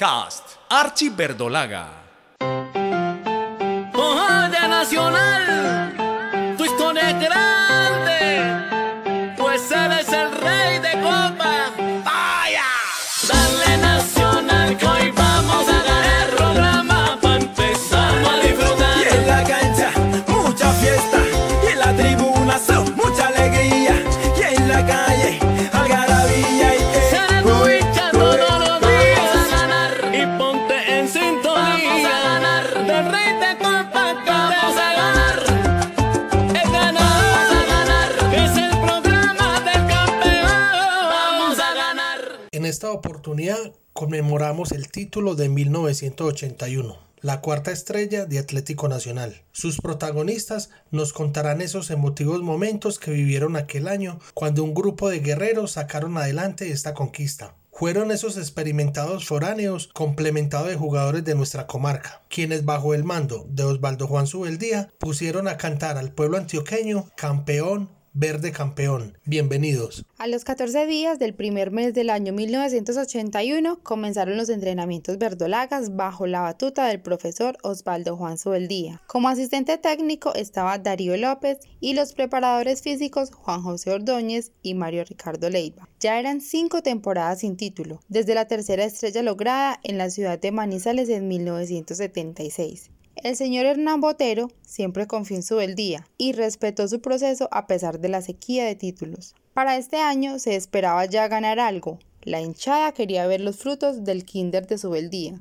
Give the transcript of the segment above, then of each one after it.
Podcast Archie Verdolaga. de Nacional, tu historia conmemoramos el título de 1981, la cuarta estrella de Atlético Nacional. Sus protagonistas nos contarán esos emotivos momentos que vivieron aquel año cuando un grupo de guerreros sacaron adelante esta conquista. Fueron esos experimentados foráneos complementados de jugadores de nuestra comarca, quienes bajo el mando de Osvaldo Juan Subeldía pusieron a cantar al pueblo antioqueño campeón, verde campeón. Bienvenidos. A los 14 días del primer mes del año 1981 comenzaron los entrenamientos verdolagas bajo la batuta del profesor Osvaldo Juan Subeldía. Como asistente técnico estaba Darío López y los preparadores físicos Juan José Ordóñez y Mario Ricardo Leiva. Ya eran cinco temporadas sin título, desde la tercera estrella lograda en la ciudad de Manizales en 1976. El señor Hernán Botero siempre confió en Subeldía y respetó su proceso a pesar de la sequía de títulos. Para este año se esperaba ya ganar algo. La hinchada quería ver los frutos del kinder de Subeldía.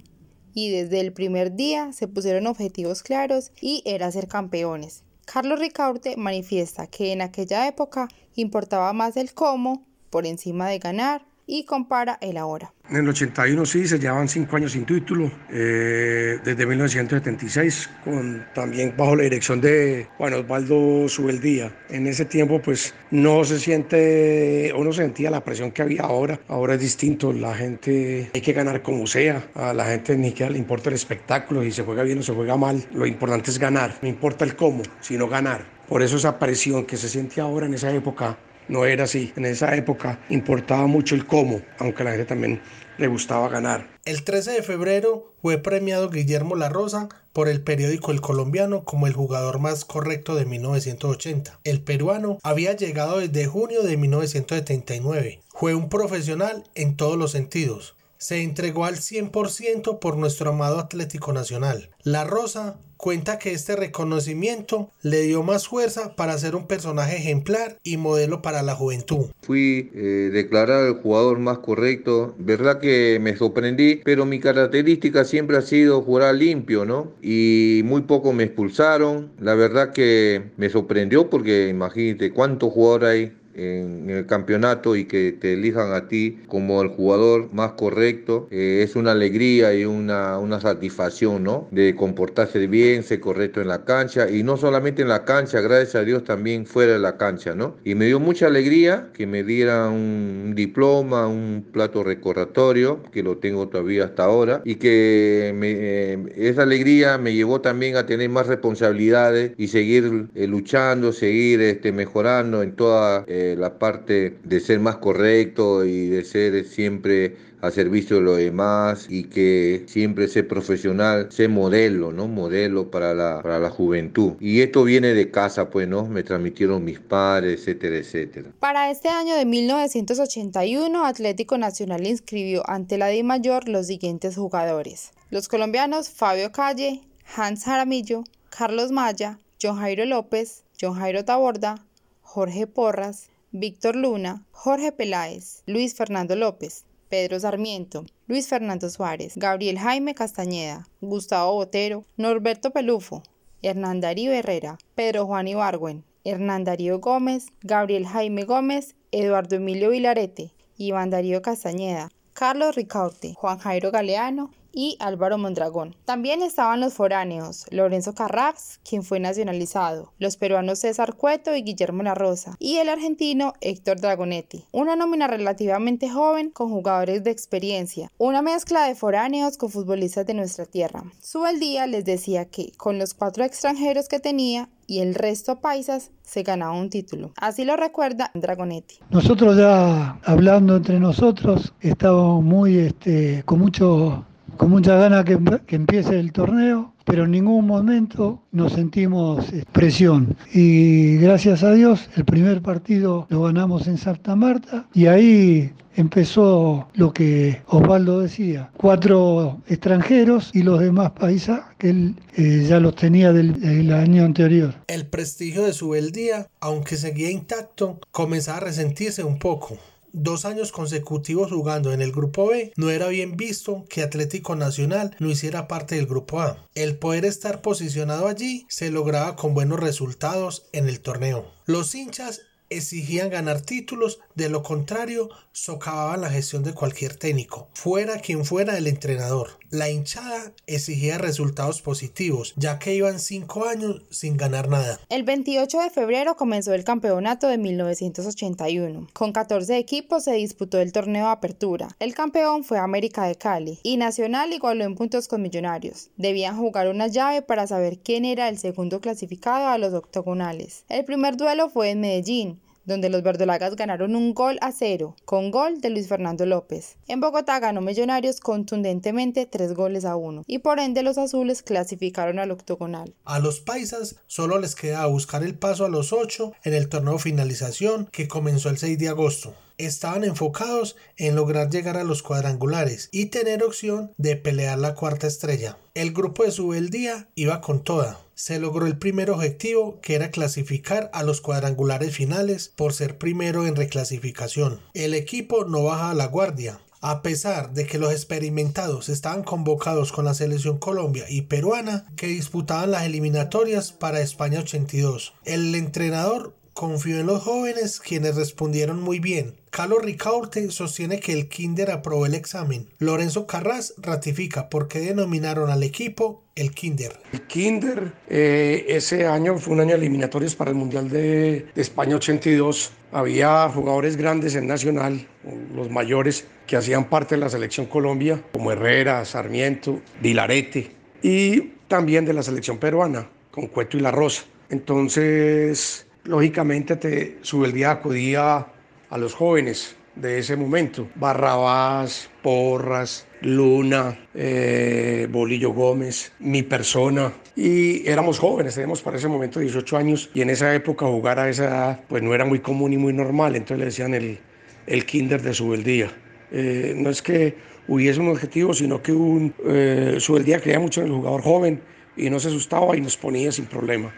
Y desde el primer día se pusieron objetivos claros y era ser campeones. Carlos Ricaurte manifiesta que en aquella época importaba más el cómo por encima de ganar y compara el ahora. En el 81 sí, se llevaban cinco años sin título, eh, desde 1976, con, también bajo la dirección de Juan Osvaldo Subeldía. En ese tiempo pues no se siente, o no sentía la presión que había ahora, ahora es distinto, la gente hay que ganar como sea, a la gente ni siquiera le importa el espectáculo, si se juega bien o se juega mal, lo importante es ganar, no importa el cómo, sino ganar. Por eso esa presión que se siente ahora en esa época no era así. En esa época importaba mucho el cómo, aunque a la gente también le gustaba ganar. El 13 de febrero fue premiado Guillermo La Rosa por el periódico El Colombiano como el jugador más correcto de 1980. El peruano había llegado desde junio de 1979. Fue un profesional en todos los sentidos. Se entregó al 100% por nuestro amado Atlético Nacional. La Rosa cuenta que este reconocimiento le dio más fuerza para ser un personaje ejemplar y modelo para la juventud. Fui eh, declarado el jugador más correcto, verdad que me sorprendí, pero mi característica siempre ha sido jugar limpio, ¿no? Y muy poco me expulsaron, la verdad que me sorprendió porque imagínate cuántos jugadores hay en el campeonato y que te elijan a ti como el jugador más correcto, eh, es una alegría y una, una satisfacción, ¿no? De comportarse bien, ser correcto en la cancha y no solamente en la cancha, gracias a Dios también fuera de la cancha, ¿no? Y me dio mucha alegría que me dieran un diploma, un plato recordatorio, que lo tengo todavía hasta ahora, y que me, eh, esa alegría me llevó también a tener más responsabilidades y seguir eh, luchando, seguir este, mejorando en toda eh, la parte de ser más correcto y de ser siempre a servicio de los demás y que siempre ser profesional, ser modelo, ¿no? Modelo para la, para la juventud. Y esto viene de casa, pues, ¿no? Me transmitieron mis padres, etcétera, etcétera. Para este año de 1981, Atlético Nacional inscribió ante la Di Mayor los siguientes jugadores. Los colombianos Fabio Calle, Hans Jaramillo, Carlos Maya, John Jairo López, John Jairo Taborda, Jorge Porras, Víctor Luna, Jorge Peláez, Luis Fernando López, Pedro Sarmiento, Luis Fernando Suárez, Gabriel Jaime Castañeda, Gustavo Botero, Norberto Pelufo, Hernán Darío Herrera, Pedro Juan Ibargüen, Hernán Darío Gómez, Gabriel Jaime Gómez, Eduardo Emilio Vilarete, Iván Darío Castañeda, Carlos Ricaurte, Juan Jairo Galeano y Álvaro Mondragón. También estaban los foráneos, Lorenzo Carrax, quien fue nacionalizado, los peruanos César Cueto y Guillermo La Rosa, y el argentino Héctor Dragonetti. Una nómina relativamente joven con jugadores de experiencia, una mezcla de foráneos con futbolistas de nuestra tierra. Subeldía les decía que, con los cuatro extranjeros que tenía, y el resto paisas se ganaba un título. Así lo recuerda Dragonetti. Nosotros ya hablando entre nosotros estábamos muy este, con mucho con mucha ganas que, que empiece el torneo, pero en ningún momento nos sentimos eh, presión. Y gracias a Dios, el primer partido lo ganamos en Santa Marta y ahí empezó lo que Osvaldo decía, cuatro extranjeros y los demás países que él eh, ya los tenía del, del, año anterior. El prestigio de su beldía, aunque seguía intacto, comenzaba a resentirse un poco. Dos años consecutivos jugando en el grupo B, no era bien visto que Atlético Nacional no hiciera parte del grupo A. El poder estar posicionado allí se lograba con buenos resultados en el torneo. Los hinchas exigían ganar títulos, de lo contrario socavaban la gestión de cualquier técnico, fuera quien fuera el entrenador. La hinchada exigía resultados positivos, ya que iban cinco años sin ganar nada. El 28 de febrero comenzó el campeonato de 1981. Con 14 equipos se disputó el torneo de apertura. El campeón fue América de Cali y Nacional igualó en puntos con Millonarios. Debían jugar una llave para saber quién era el segundo clasificado a los octogonales. El primer duelo fue en Medellín, donde los verdolagas ganaron un gol a cero, con gol de Luis Fernando López. En Bogotá ganó Millonarios contundentemente tres goles a uno, y por ende los azules clasificaron al octogonal. A los paisas solo les quedaba buscar el paso a los ocho en el torneo finalización que comenzó el 6 de agosto estaban enfocados en lograr llegar a los cuadrangulares y tener opción de pelear la cuarta estrella. El grupo de Subeldía iba con toda. Se logró el primer objetivo que era clasificar a los cuadrangulares finales por ser primero en reclasificación. El equipo no baja a la guardia. A pesar de que los experimentados estaban convocados con la selección Colombia y peruana que disputaban las eliminatorias para España 82, el entrenador confió en los jóvenes quienes respondieron muy bien. Carlos Ricaurte sostiene que el Kinder aprobó el examen. Lorenzo Carras ratifica por qué denominaron al equipo el Kinder. El Kinder eh, ese año fue un año de eliminatorios para el Mundial de, de España 82. Había jugadores grandes en Nacional, los mayores, que hacían parte de la selección Colombia, como Herrera, Sarmiento, Vilarete, y también de la selección peruana, con Cueto y La Rosa. Entonces lógicamente te, día acudía a los jóvenes de ese momento. Barrabás, Porras, Luna, eh, Bolillo Gómez, mi persona. Y éramos jóvenes, teníamos para ese momento 18 años y en esa época jugar a esa edad pues no era muy común y muy normal, entonces le decían el, el kinder de Subeldía. Eh, no es que hubiese un objetivo, sino que un, eh, creía mucho en el jugador joven y no se asustaba y nos ponía sin problema.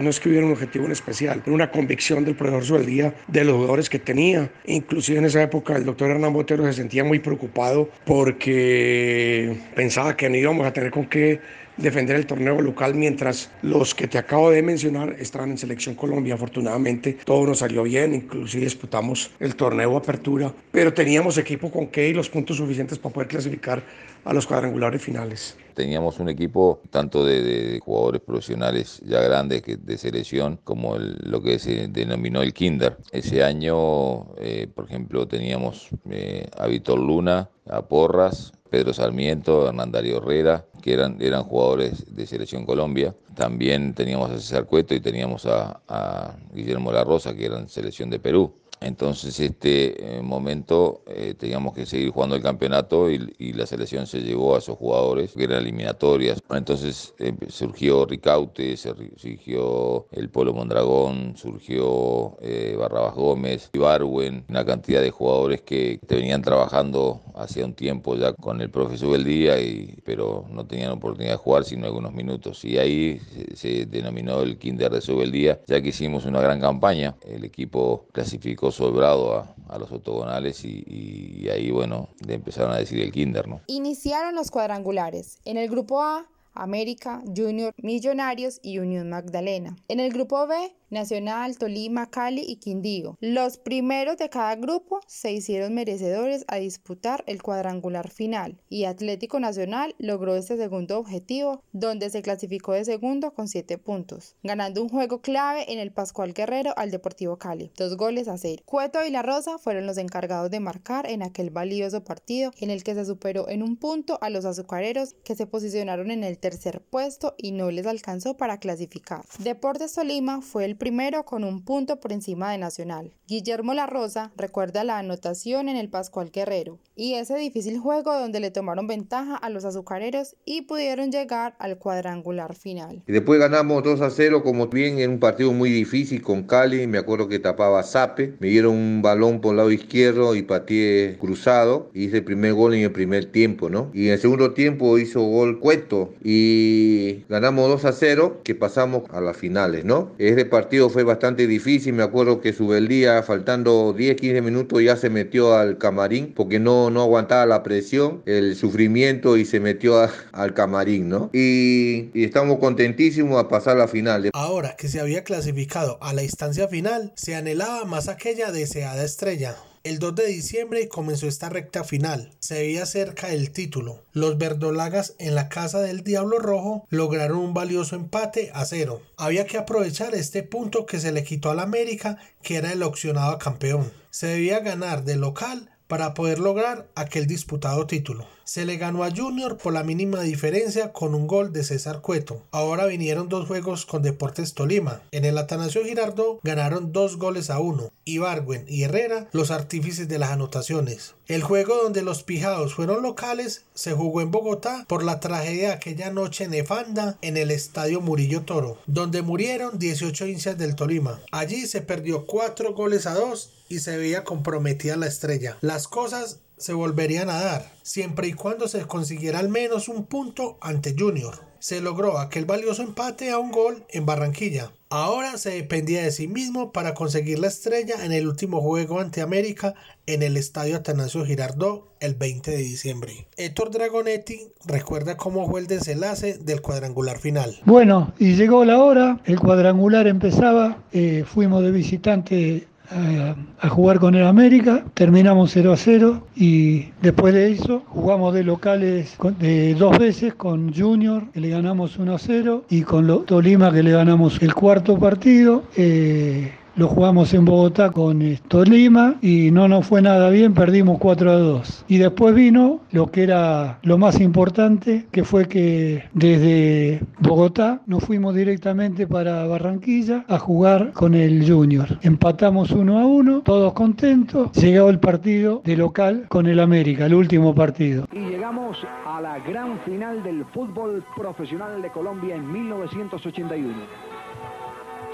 No es que hubiera un objetivo en especial, era una convicción del profesor Subeldía de los jugadores que tenía. Inclusive en esa época el doctor Hernán Botero se sentía muy preocupado porque pensaba que no íbamos a tener con qué defender el torneo local mientras los que te acabo de mencionar estaban en selección Colombia. Afortunadamente todo nos salió bien, inclusive disputamos el torneo apertura, pero teníamos equipo con qué y los puntos suficientes para poder clasificar a los cuadrangulares finales. Teníamos un equipo tanto de, jugadores profesionales ya grandes que de selección como lo que se denominó el Kinder. Ese año, eh, por ejemplo, teníamos eh, a Víctor Luna, a Porras, Pedro Sarmiento, Hernán Darío Herrera, que eran, eran jugadores de Selección Colombia. También teníamos a César Cueto y teníamos a, Guillermo La Rosa, que eran Selección de Perú. Entonces, este eh, momento eh, teníamos que seguir jugando el campeonato y, la selección se llevó a esos jugadores que eran eliminatorias. Entonces eh, surgió Ricaute, surgió el Polo Mondragón, surgió eh, Barrabás Gómez, Ibarwen, una cantidad de jugadores que te venían trabajando hacía un tiempo ya con el profesor del día, y, pero no tenían oportunidad de jugar sino algunos minutos. Y ahí se, se denominó el Kinder de Subeldía, ya que hicimos una gran campaña. El equipo clasificó sobrado a, a los octogonales y, y, ahí, bueno, le empezaron a decir el kinder, ¿no? Iniciaron los cuadrangulares. En el grupo A, América, Junior, Millonarios y Unión Magdalena. En el grupo B, Nacional, Tolima, Cali y Quindío. Los primeros de cada grupo se hicieron merecedores a disputar el cuadrangular final y Atlético Nacional logró este segundo objetivo donde se clasificó de segundo con 7 puntos, ganando un juego clave en el Pascual Guerrero al Deportivo Cali, dos goles a cero. Cueto y La Rosa fueron los encargados de marcar en aquel valioso partido en el que se superó en un punto a los azucareros que se posicionaron en el tercer puesto y no les alcanzó para clasificar. Deportes Tolima fue el primero con un punto por encima de Nacional. Guillermo La Rosa recuerda la anotación en el Pascual Guerrero y ese difícil juego donde le tomaron ventaja a los azucareros y pudieron llegar al cuadrangular final. Y después ganamos 2 a 0, como bien en un partido muy difícil con Cali. Me acuerdo que tapaba Zape, me dieron un balón por el lado izquierdo y pateé cruzado. Hice el primer gol en el primer tiempo, ¿no? Y en el segundo tiempo hizo gol Cueto y ganamos 2 a 0, que pasamos a las finales, ¿no? Este partido fue bastante difícil. Me acuerdo que Subeldía, faltando 10, 15 minutos, ya se metió al camarín porque no, no aguantaba la presión, el sufrimiento y se metió al camarín, ¿no? Y, y estamos contentísimos a pasar la final. Ahora que se había clasificado a la instancia final, se anhelaba más aquella deseada estrella. El 2 de diciembre comenzó esta recta final. Se veía cerca el título. Los verdolagas en la casa del Diablo Rojo lograron un valioso empate a cero. Había que aprovechar este punto que se le quitó al América, que era el opcionado campeón. Se debía ganar de local para poder lograr aquel disputado título. Se le ganó a Junior por la mínima diferencia con un gol de César Cueto. Ahora vinieron dos juegos con Deportes Tolima. En el Atanasio Girardot ganaron dos goles a uno. Ibargüen y Herrera los artífices de las anotaciones. El juego donde los pijados fueron locales se jugó en Bogotá por la tragedia de aquella noche nefanda en el estadio Murillo Toro, donde murieron 18 hinchas del Tolima. Allí se perdió 4 goles a 2 y se veía comprometida la estrella. Las cosas se volverían a dar, siempre y cuando se consiguiera al menos un punto ante Junior. Se logró aquel valioso empate a un gol en Barranquilla. Ahora se dependía de sí mismo para conseguir la estrella en el último juego ante América en el estadio Atanasio Girardot el 20 de diciembre. Héctor Dragonetti recuerda cómo fue el desenlace del cuadrangular final. Bueno, y llegó la hora, el cuadrangular empezaba, eh, fuimos de visitante a, jugar con el América, terminamos 0 a 0 y después de eso jugamos de locales con- de dos veces con Junior, que le ganamos 1 a 0, y con Tolima, que le ganamos el cuarto partido. eh, lo jugamos en Bogotá con Tolima y no nos fue nada bien, perdimos 4 a 2. Y después vino lo que era lo más importante, que fue que desde Bogotá nos fuimos directamente para Barranquilla a jugar con el Junior. Empatamos 1 a 1, todos contentos. Llegó el partido de local con el América, el último partido. Y llegamos a la gran final del fútbol profesional de Colombia en 1981.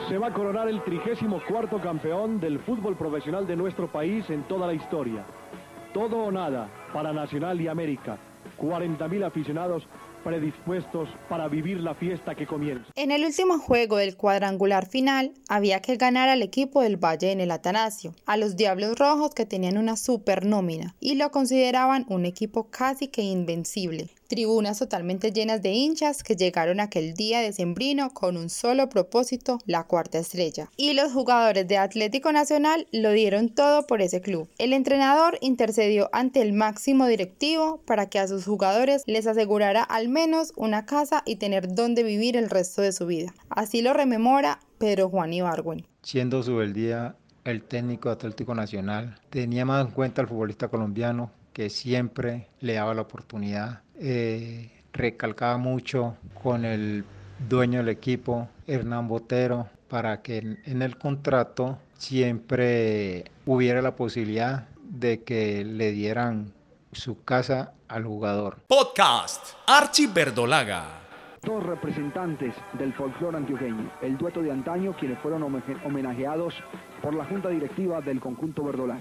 Se va a coronar el 34 campeón del fútbol profesional de nuestro país en toda la historia. Todo o nada para Nacional y América. 40.000 aficionados predispuestos para vivir la fiesta que comienza. En el último juego del cuadrangular final, había que ganar al equipo del Valle en el Atanasio, a los Diablos Rojos que tenían una super nómina y lo consideraban un equipo casi que invencible. Tribunas totalmente llenas de hinchas que llegaron aquel día de sembrino con un solo propósito, la cuarta estrella. Y los jugadores de Atlético Nacional lo dieron todo por ese club. El entrenador intercedió ante el máximo directivo para que a sus jugadores les asegurara al menos una casa y tener donde vivir el resto de su vida. Así lo rememora Pedro Juan Ibargüen. Siendo Subeldía el técnico de Atlético Nacional, tenía más en cuenta al futbolista colombiano que siempre le daba la oportunidad. Eh, recalcaba mucho con el dueño del equipo, Hernán Botero, para que en, en el contrato siempre hubiera la posibilidad de que le dieran su casa al jugador. Podcast Archie Verdolaga. Dos representantes del folclore antioqueño, el dueto de antaño, quienes fueron homenaje- homenajeados por la junta directiva del conjunto verdolaga.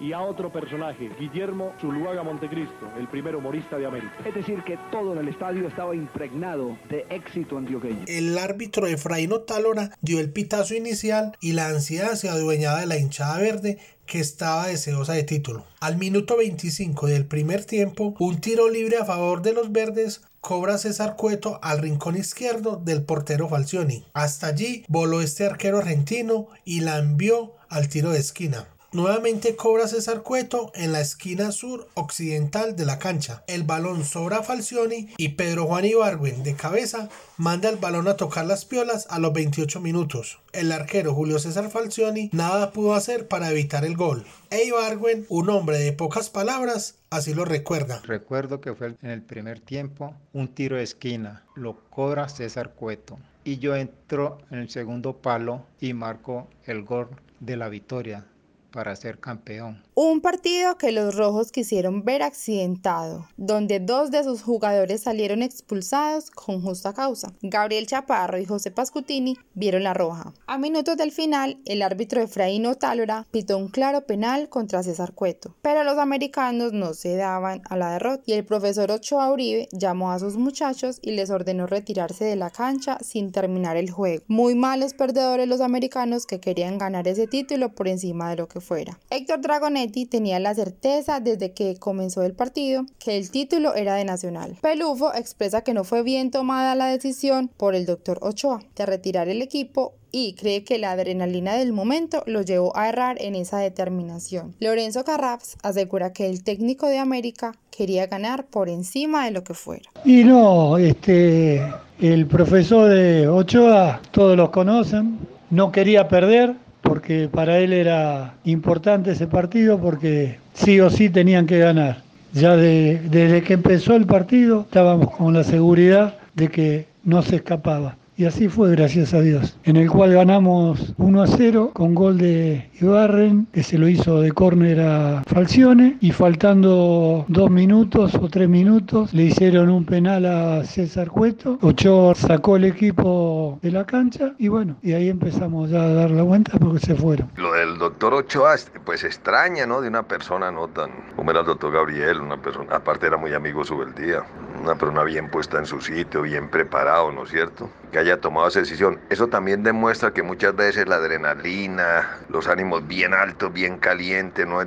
Y a otro personaje, Guillermo Zuluaga Montecristo, el primer humorista de América. Es decir, que todo en el estadio estaba impregnado de éxito antioqueño. El árbitro Efraín Otálora dio el pitazo inicial y la ansiedad se adueñaba de la hinchada verde que estaba deseosa de título. Al minuto 25 del primer tiempo, un tiro libre a favor de los verdes cobra César Cueto al rincón izquierdo del portero Falcioni. Hasta allí voló este arquero argentino y la envió al tiro de esquina. Nuevamente cobra César Cueto en la esquina sur occidental de la cancha. El balón sobra Falcioni y Pedro Juan Ibargüen de cabeza manda el balón a tocar las piolas a los 28 minutos. El arquero Julio César Falcioni nada pudo hacer para evitar el gol. E Ibargüen, un hombre de pocas palabras, así lo recuerda. Recuerdo que fue en el primer tiempo un tiro de esquina, lo cobra César Cueto. y yo entro en el segundo palo y marco el gol de la victoria para ser campeón. Un partido que los rojos quisieron ver accidentado, donde dos de sus jugadores salieron expulsados con justa causa. Gabriel Chaparro y José Pascutini vieron la roja. A minutos del final, el árbitro Efraín Otálora pitó un claro penal contra César Cueto, pero los americanos no se daban a la derrota y el profesor Ochoa Uribe llamó a sus muchachos y les ordenó retirarse de la cancha sin terminar el juego. Muy malos perdedores los americanos que querían ganar ese título por encima de lo que fuera. Héctor Dragonetti tenía la certeza desde que comenzó el partido que el título era de Nacional. Pelufo expresa que no fue bien tomada la decisión por el doctor Ochoa de retirar el equipo y cree que la adrenalina del momento lo llevó a errar en esa determinación. Lorenzo Carraps asegura que el técnico de América quería ganar por encima de lo que fuera. Y no, este, el profesor de Ochoa, todos los conocen, no quería perder, porque para él era importante ese partido porque sí o sí tenían que ganar. Ya desde que empezó el partido estábamos con la seguridad de que no se escapaba. Y así fue, gracias a Dios. En el cual ganamos 1 a 0 con gol de Ibarren, que se lo hizo de córner a Falcione. Y faltando dos minutos o tres minutos, le hicieron un penal a César Cueto. Ochoa sacó el equipo de la cancha y bueno, y ahí empezamos ya a dar la vuelta porque se fueron. Lo del doctor Ochoa, pues extraña, ¿no? De una persona no tan como era el doctor Gabriel, una persona, aparte era muy amigo su el día, una persona bien puesta en su sitio, bien preparado, ¿no es cierto? Que haya tomado esa decisión. Eso también demuestra que muchas veces la adrenalina, los ánimos bien altos, bien calientes, ¿no?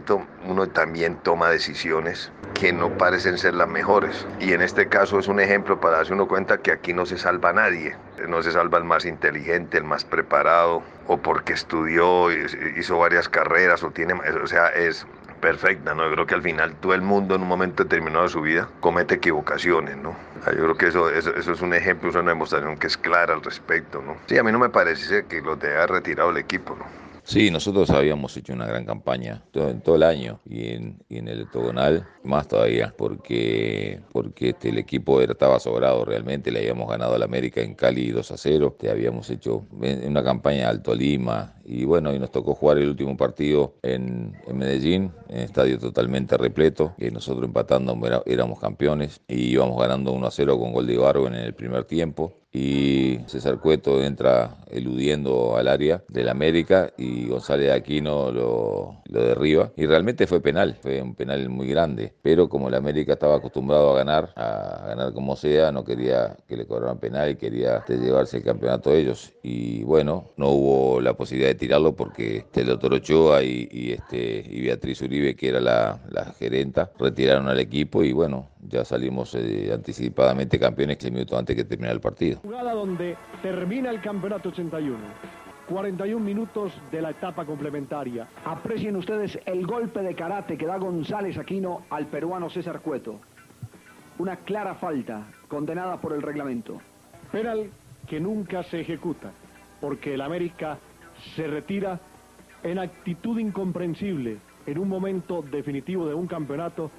uno también toma decisiones que no parecen ser las mejores. Y en este caso es un ejemplo para darse uno cuenta que aquí no se salva nadie. No se salva el más inteligente, el más preparado, o porque estudió, hizo varias carreras, o tiene, o sea, es perfecta, ¿no? Yo creo que al final todo el mundo en un momento determinado de su vida comete equivocaciones, ¿no? Yo creo que eso, eso, es un ejemplo, es una demostración que es clara al respecto, ¿no? Sí, a mí no me parece que lo te haya retirado el equipo, ¿no? Sí, nosotros habíamos hecho una gran campaña todo, en todo el año y en, el octogonal más todavía, porque, porque este, el equipo estaba sobrado realmente, le habíamos ganado al América en Cali 2 a 0, te habíamos hecho una campaña Alto Lima y bueno, y nos tocó jugar el último partido en, en Medellín, en estadio totalmente repleto, que nosotros empatando éramos campeones y íbamos ganando 1 a 0 con gol de Ibargo en el primer tiempo y César Cueto entra eludiendo al área del América y González Aquino lo, derriba. Y realmente fue penal, fue un penal muy grande, pero como el América estaba acostumbrado a ganar, a ganar como sea, no quería que le cobraran penal y quería llevarse el campeonato a ellos. Y bueno, no hubo la posibilidad de tirarlo porque doctor Ochoa y, este, y Beatriz Uribe, que era la, gerenta, retiraron al equipo y bueno, ya salimos eh, anticipadamente campeones 15 minutos antes que terminara el partido. Jugada donde termina el campeonato 81. 41 minutos de la etapa complementaria. Aprecien ustedes el golpe de karate que da González Aquino al peruano César Cueto. Una clara falta, condenada por el reglamento. Penal que nunca se ejecuta, porque el América se retira en actitud incomprensible, en un momento definitivo de un campeonato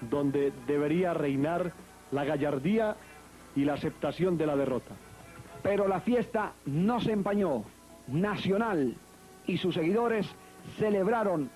donde debería reinar la gallardía y la aceptación de la derrota. Pero la fiesta no se empañó. Nacional y sus seguidores celebraron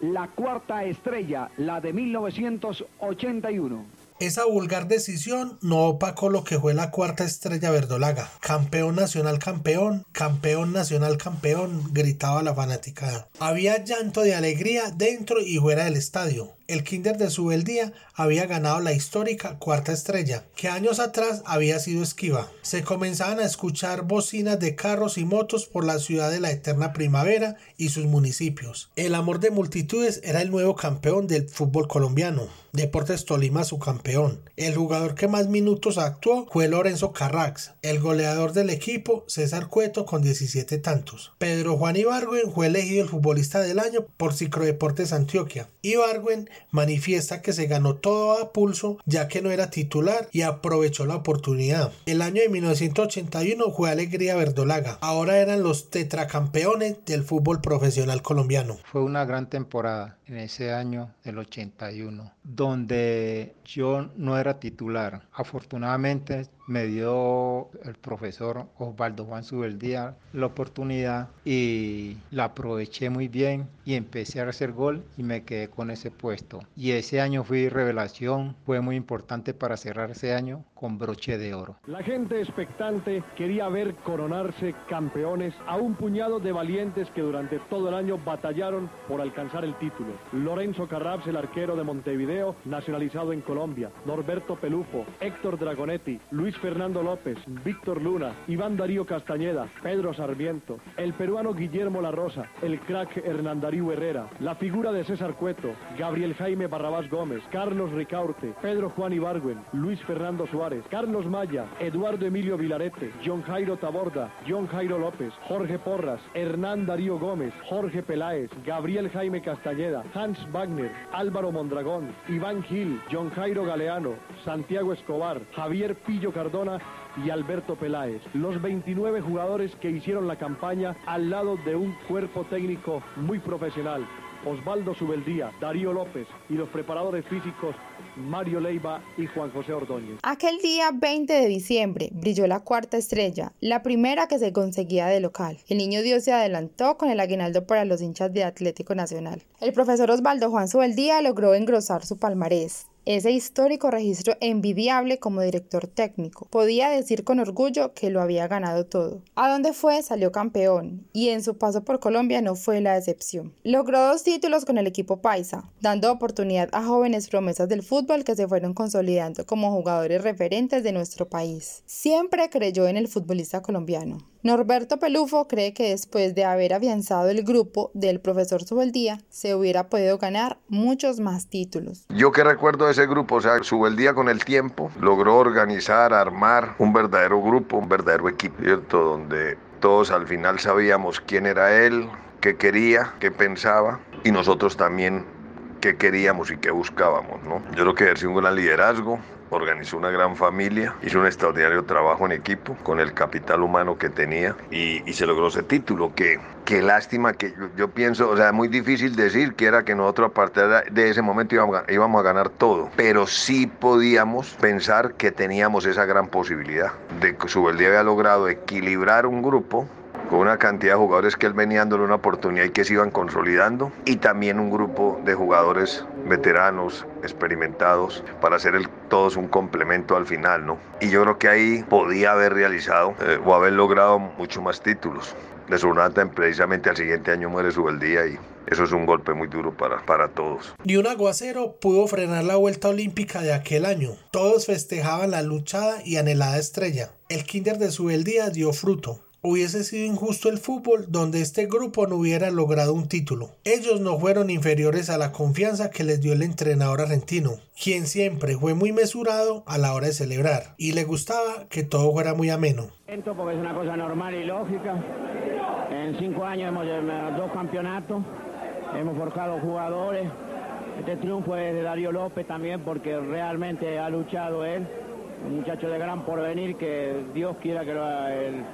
la cuarta estrella, la de 1981. Esa vulgar decisión no opacó lo que fue la cuarta estrella verdolaga. Campeón nacional campeón, campeón nacional campeón, gritaba la fanaticada. Había llanto de alegría dentro y fuera del estadio el Kinder de Subeldía había ganado la histórica cuarta estrella, que años atrás había sido esquiva. Se comenzaban a escuchar bocinas de carros y motos por la ciudad de la eterna primavera y sus municipios. El amor de multitudes era el nuevo campeón del fútbol colombiano. Deportes Tolima su campeón. El jugador que más minutos actuó fue Lorenzo Carrax. El goleador del equipo, César Cueto, con 17 tantos. Pedro Juan Ibargüen fue elegido el futbolista del año por Cicrodeportes Antioquia. Ibargüen manifiesta que se ganó todo a pulso ya que no era titular y aprovechó la oportunidad. El año de 1981 fue Alegría Verdolaga. Ahora eran los tetracampeones del fútbol profesional colombiano. Fue una gran temporada en ese año del 81, donde yo no era titular. Afortunadamente me dio el profesor Osvaldo Juan Subeldía la oportunidad y la aproveché muy bien y empecé a hacer gol y me quedé con ese puesto. Y ese año fui revelación, fue muy importante para cerrar ese año con broche de oro. La gente expectante quería ver coronarse campeones a un puñado de valientes que durante todo el año batallaron por alcanzar el título. Lorenzo Carraps, el arquero de Montevideo, nacionalizado en Colombia. Norberto Pelufo, Héctor Dragonetti, Luis Fernando López, Víctor Luna, Iván Darío Castañeda, Pedro Sarmiento, el peruano Guillermo La Rosa, el crack Hernán Darío Herrera, la figura de César Cueto, Gabriel Jaime Barrabás Gómez, Carlos Ricaurte, Pedro Juan Ibargüen, Luis Fernando Suárez, Carlos Maya, Eduardo Emilio Vilarete, John Jairo Taborda, John Jairo López, Jorge Porras, Hernán Darío Gómez, Jorge Peláez, Gabriel Jaime Castañeda, Hans Wagner, Álvaro Mondragón, Iván Gil, John Jairo Galeano, Santiago Escobar, Javier Pillo Cardona y Alberto Peláez, los 29 jugadores que hicieron la campaña al lado de un cuerpo técnico muy profesional. Osvaldo Subeldía, Darío López y los preparadores físicos Mario Leiva y Juan José Ordóñez. Aquel día 20 de diciembre brilló la cuarta estrella, la primera que se conseguía de local. El niño Dios se adelantó con el aguinaldo para los hinchas de Atlético Nacional. El profesor Osvaldo Juan Subeldía logró engrosar su palmarés ese histórico registro envidiable como director técnico. Podía decir con orgullo que lo había ganado todo. A donde fue salió campeón y en su paso por Colombia no fue la excepción. Logró dos títulos con el equipo Paisa, dando oportunidad a jóvenes promesas del fútbol que se fueron consolidando como jugadores referentes de nuestro país. Siempre creyó en el futbolista colombiano. Norberto Pelufo cree que después de haber afianzado el grupo del profesor Subeldía, se hubiera podido ganar muchos más títulos. Yo que recuerdo de ese grupo, o sea, Subeldía con el tiempo logró organizar, armar un verdadero grupo, un verdadero equipo, ¿cierto? Donde todos al final sabíamos quién era él, qué quería, qué pensaba y nosotros también qué queríamos y qué buscábamos, ¿no? Yo creo que ejerció un gran liderazgo, organizó una gran familia, hizo un extraordinario trabajo en equipo con el capital humano que tenía y, se logró ese título. Que, qué lástima que yo, pienso, o sea, muy difícil decir que era que nosotros a partir de ese momento íbamos, íbamos a ganar todo, pero sí podíamos pensar que teníamos esa gran posibilidad de que Subeldía había logrado equilibrar un grupo con una cantidad de jugadores que él venía dándole una oportunidad y que se iban consolidando, y también un grupo de jugadores veteranos, experimentados, para hacer todos un complemento al final, ¿no? Y yo creo que ahí podía haber realizado eh, o haber logrado mucho más títulos. De Sonata, precisamente al siguiente año muere Subeldía y eso es un golpe muy duro para, para todos. Ni un aguacero pudo frenar la vuelta olímpica de aquel año. Todos festejaban la luchada y anhelada estrella. El kinder de Subeldía dio fruto. Hubiese sido injusto el fútbol donde este grupo no hubiera logrado un título. Ellos no fueron inferiores a la confianza que les dio el entrenador argentino, quien siempre fue muy mesurado a la hora de celebrar y le gustaba que todo fuera muy ameno. Porque es una cosa normal y lógica. En cinco años hemos llevado dos campeonatos, hemos forjado jugadores. Este triunfo es de Darío López también porque realmente ha luchado él, un muchacho de gran porvenir que Dios quiera que lo él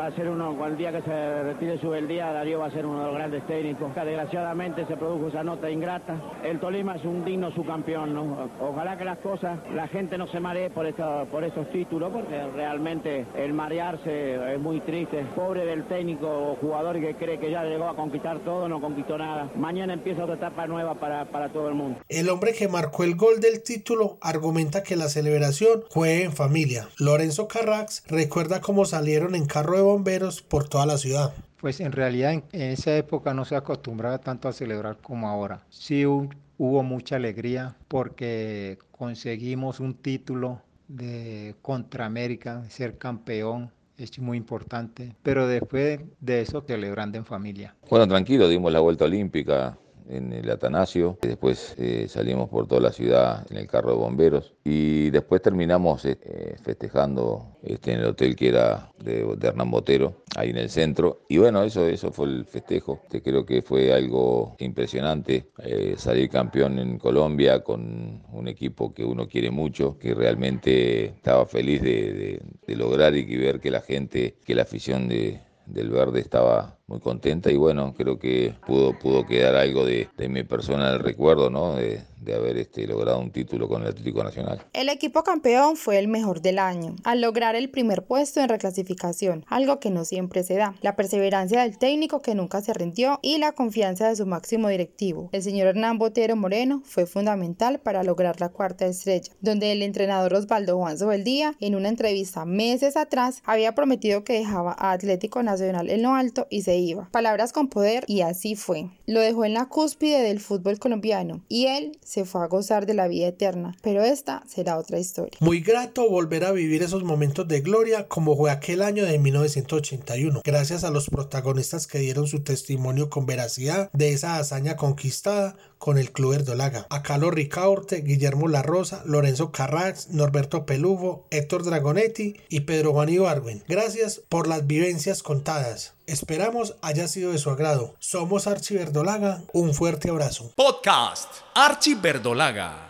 va a ser uno, el día que se retire su el día, Darío va a ser uno de los grandes técnicos. Desgraciadamente se produjo esa nota ingrata. El Tolima es un digno subcampeón, ¿no? Ojalá que las cosas, la gente no se maree por, esta, por estos títulos, porque realmente el marearse es muy triste. Pobre del técnico o jugador que cree que ya llegó a conquistar todo, no conquistó nada. Mañana empieza otra etapa nueva para, para todo el mundo. El hombre que marcó el gol del título argumenta que la celebración fue en familia. Lorenzo Carrax recuerda cómo salieron en carro de bomberos por toda la ciudad. Pues en realidad en, en esa época no se acostumbraba tanto a celebrar como ahora. Sí hubo mucha alegría porque conseguimos un título de contra América, ser campeón es muy importante, pero después de eso celebrando en familia. Bueno, tranquilo, dimos la vuelta olímpica en el Atanasio, después eh, salimos por toda la ciudad en el carro de bomberos y después terminamos eh, festejando este, en el hotel que era de, Hernán Botero, ahí en el centro. Y bueno, eso, eso fue el festejo. Te creo que fue algo impresionante eh, salir campeón en Colombia con un equipo que uno quiere mucho, que realmente estaba feliz de, de, de lograr y ver que la gente, que la afición de, del verde estaba muy contenta y bueno, creo que pudo, pudo quedar algo de, de mi persona el recuerdo, ¿no? De, de haber este, logrado un título con el Atlético Nacional. El equipo campeón fue el mejor del año, al lograr el primer puesto en reclasificación, algo que no siempre se da. La perseverancia del técnico que nunca se rindió y la confianza de su máximo directivo, el señor Hernán Botero Moreno, fue fundamental para lograr la cuarta estrella, donde el entrenador Osvaldo Juan Sobeldía, en una entrevista meses atrás, había prometido que dejaba a Atlético Nacional en lo alto y se iba. Palabras con poder y así fue. Lo dejó en la cúspide del fútbol colombiano y él se fue a gozar de la vida eterna, pero esta será otra historia. Muy grato volver a vivir esos momentos de gloria como fue aquel año de 1981, gracias a los protagonistas que dieron su testimonio con veracidad de esa hazaña conquistada con el Club Erdolaga. A Carlos Ricaurte, Guillermo La Rosa, Lorenzo Carrax, Norberto Peluvo, Héctor Dragonetti y Pedro Juan Ibarwen. Gracias por las vivencias contadas. Esperamos haya sido de su agrado. Somos Archie Verdolaga. Un fuerte abrazo. Podcast Archie Verdolaga.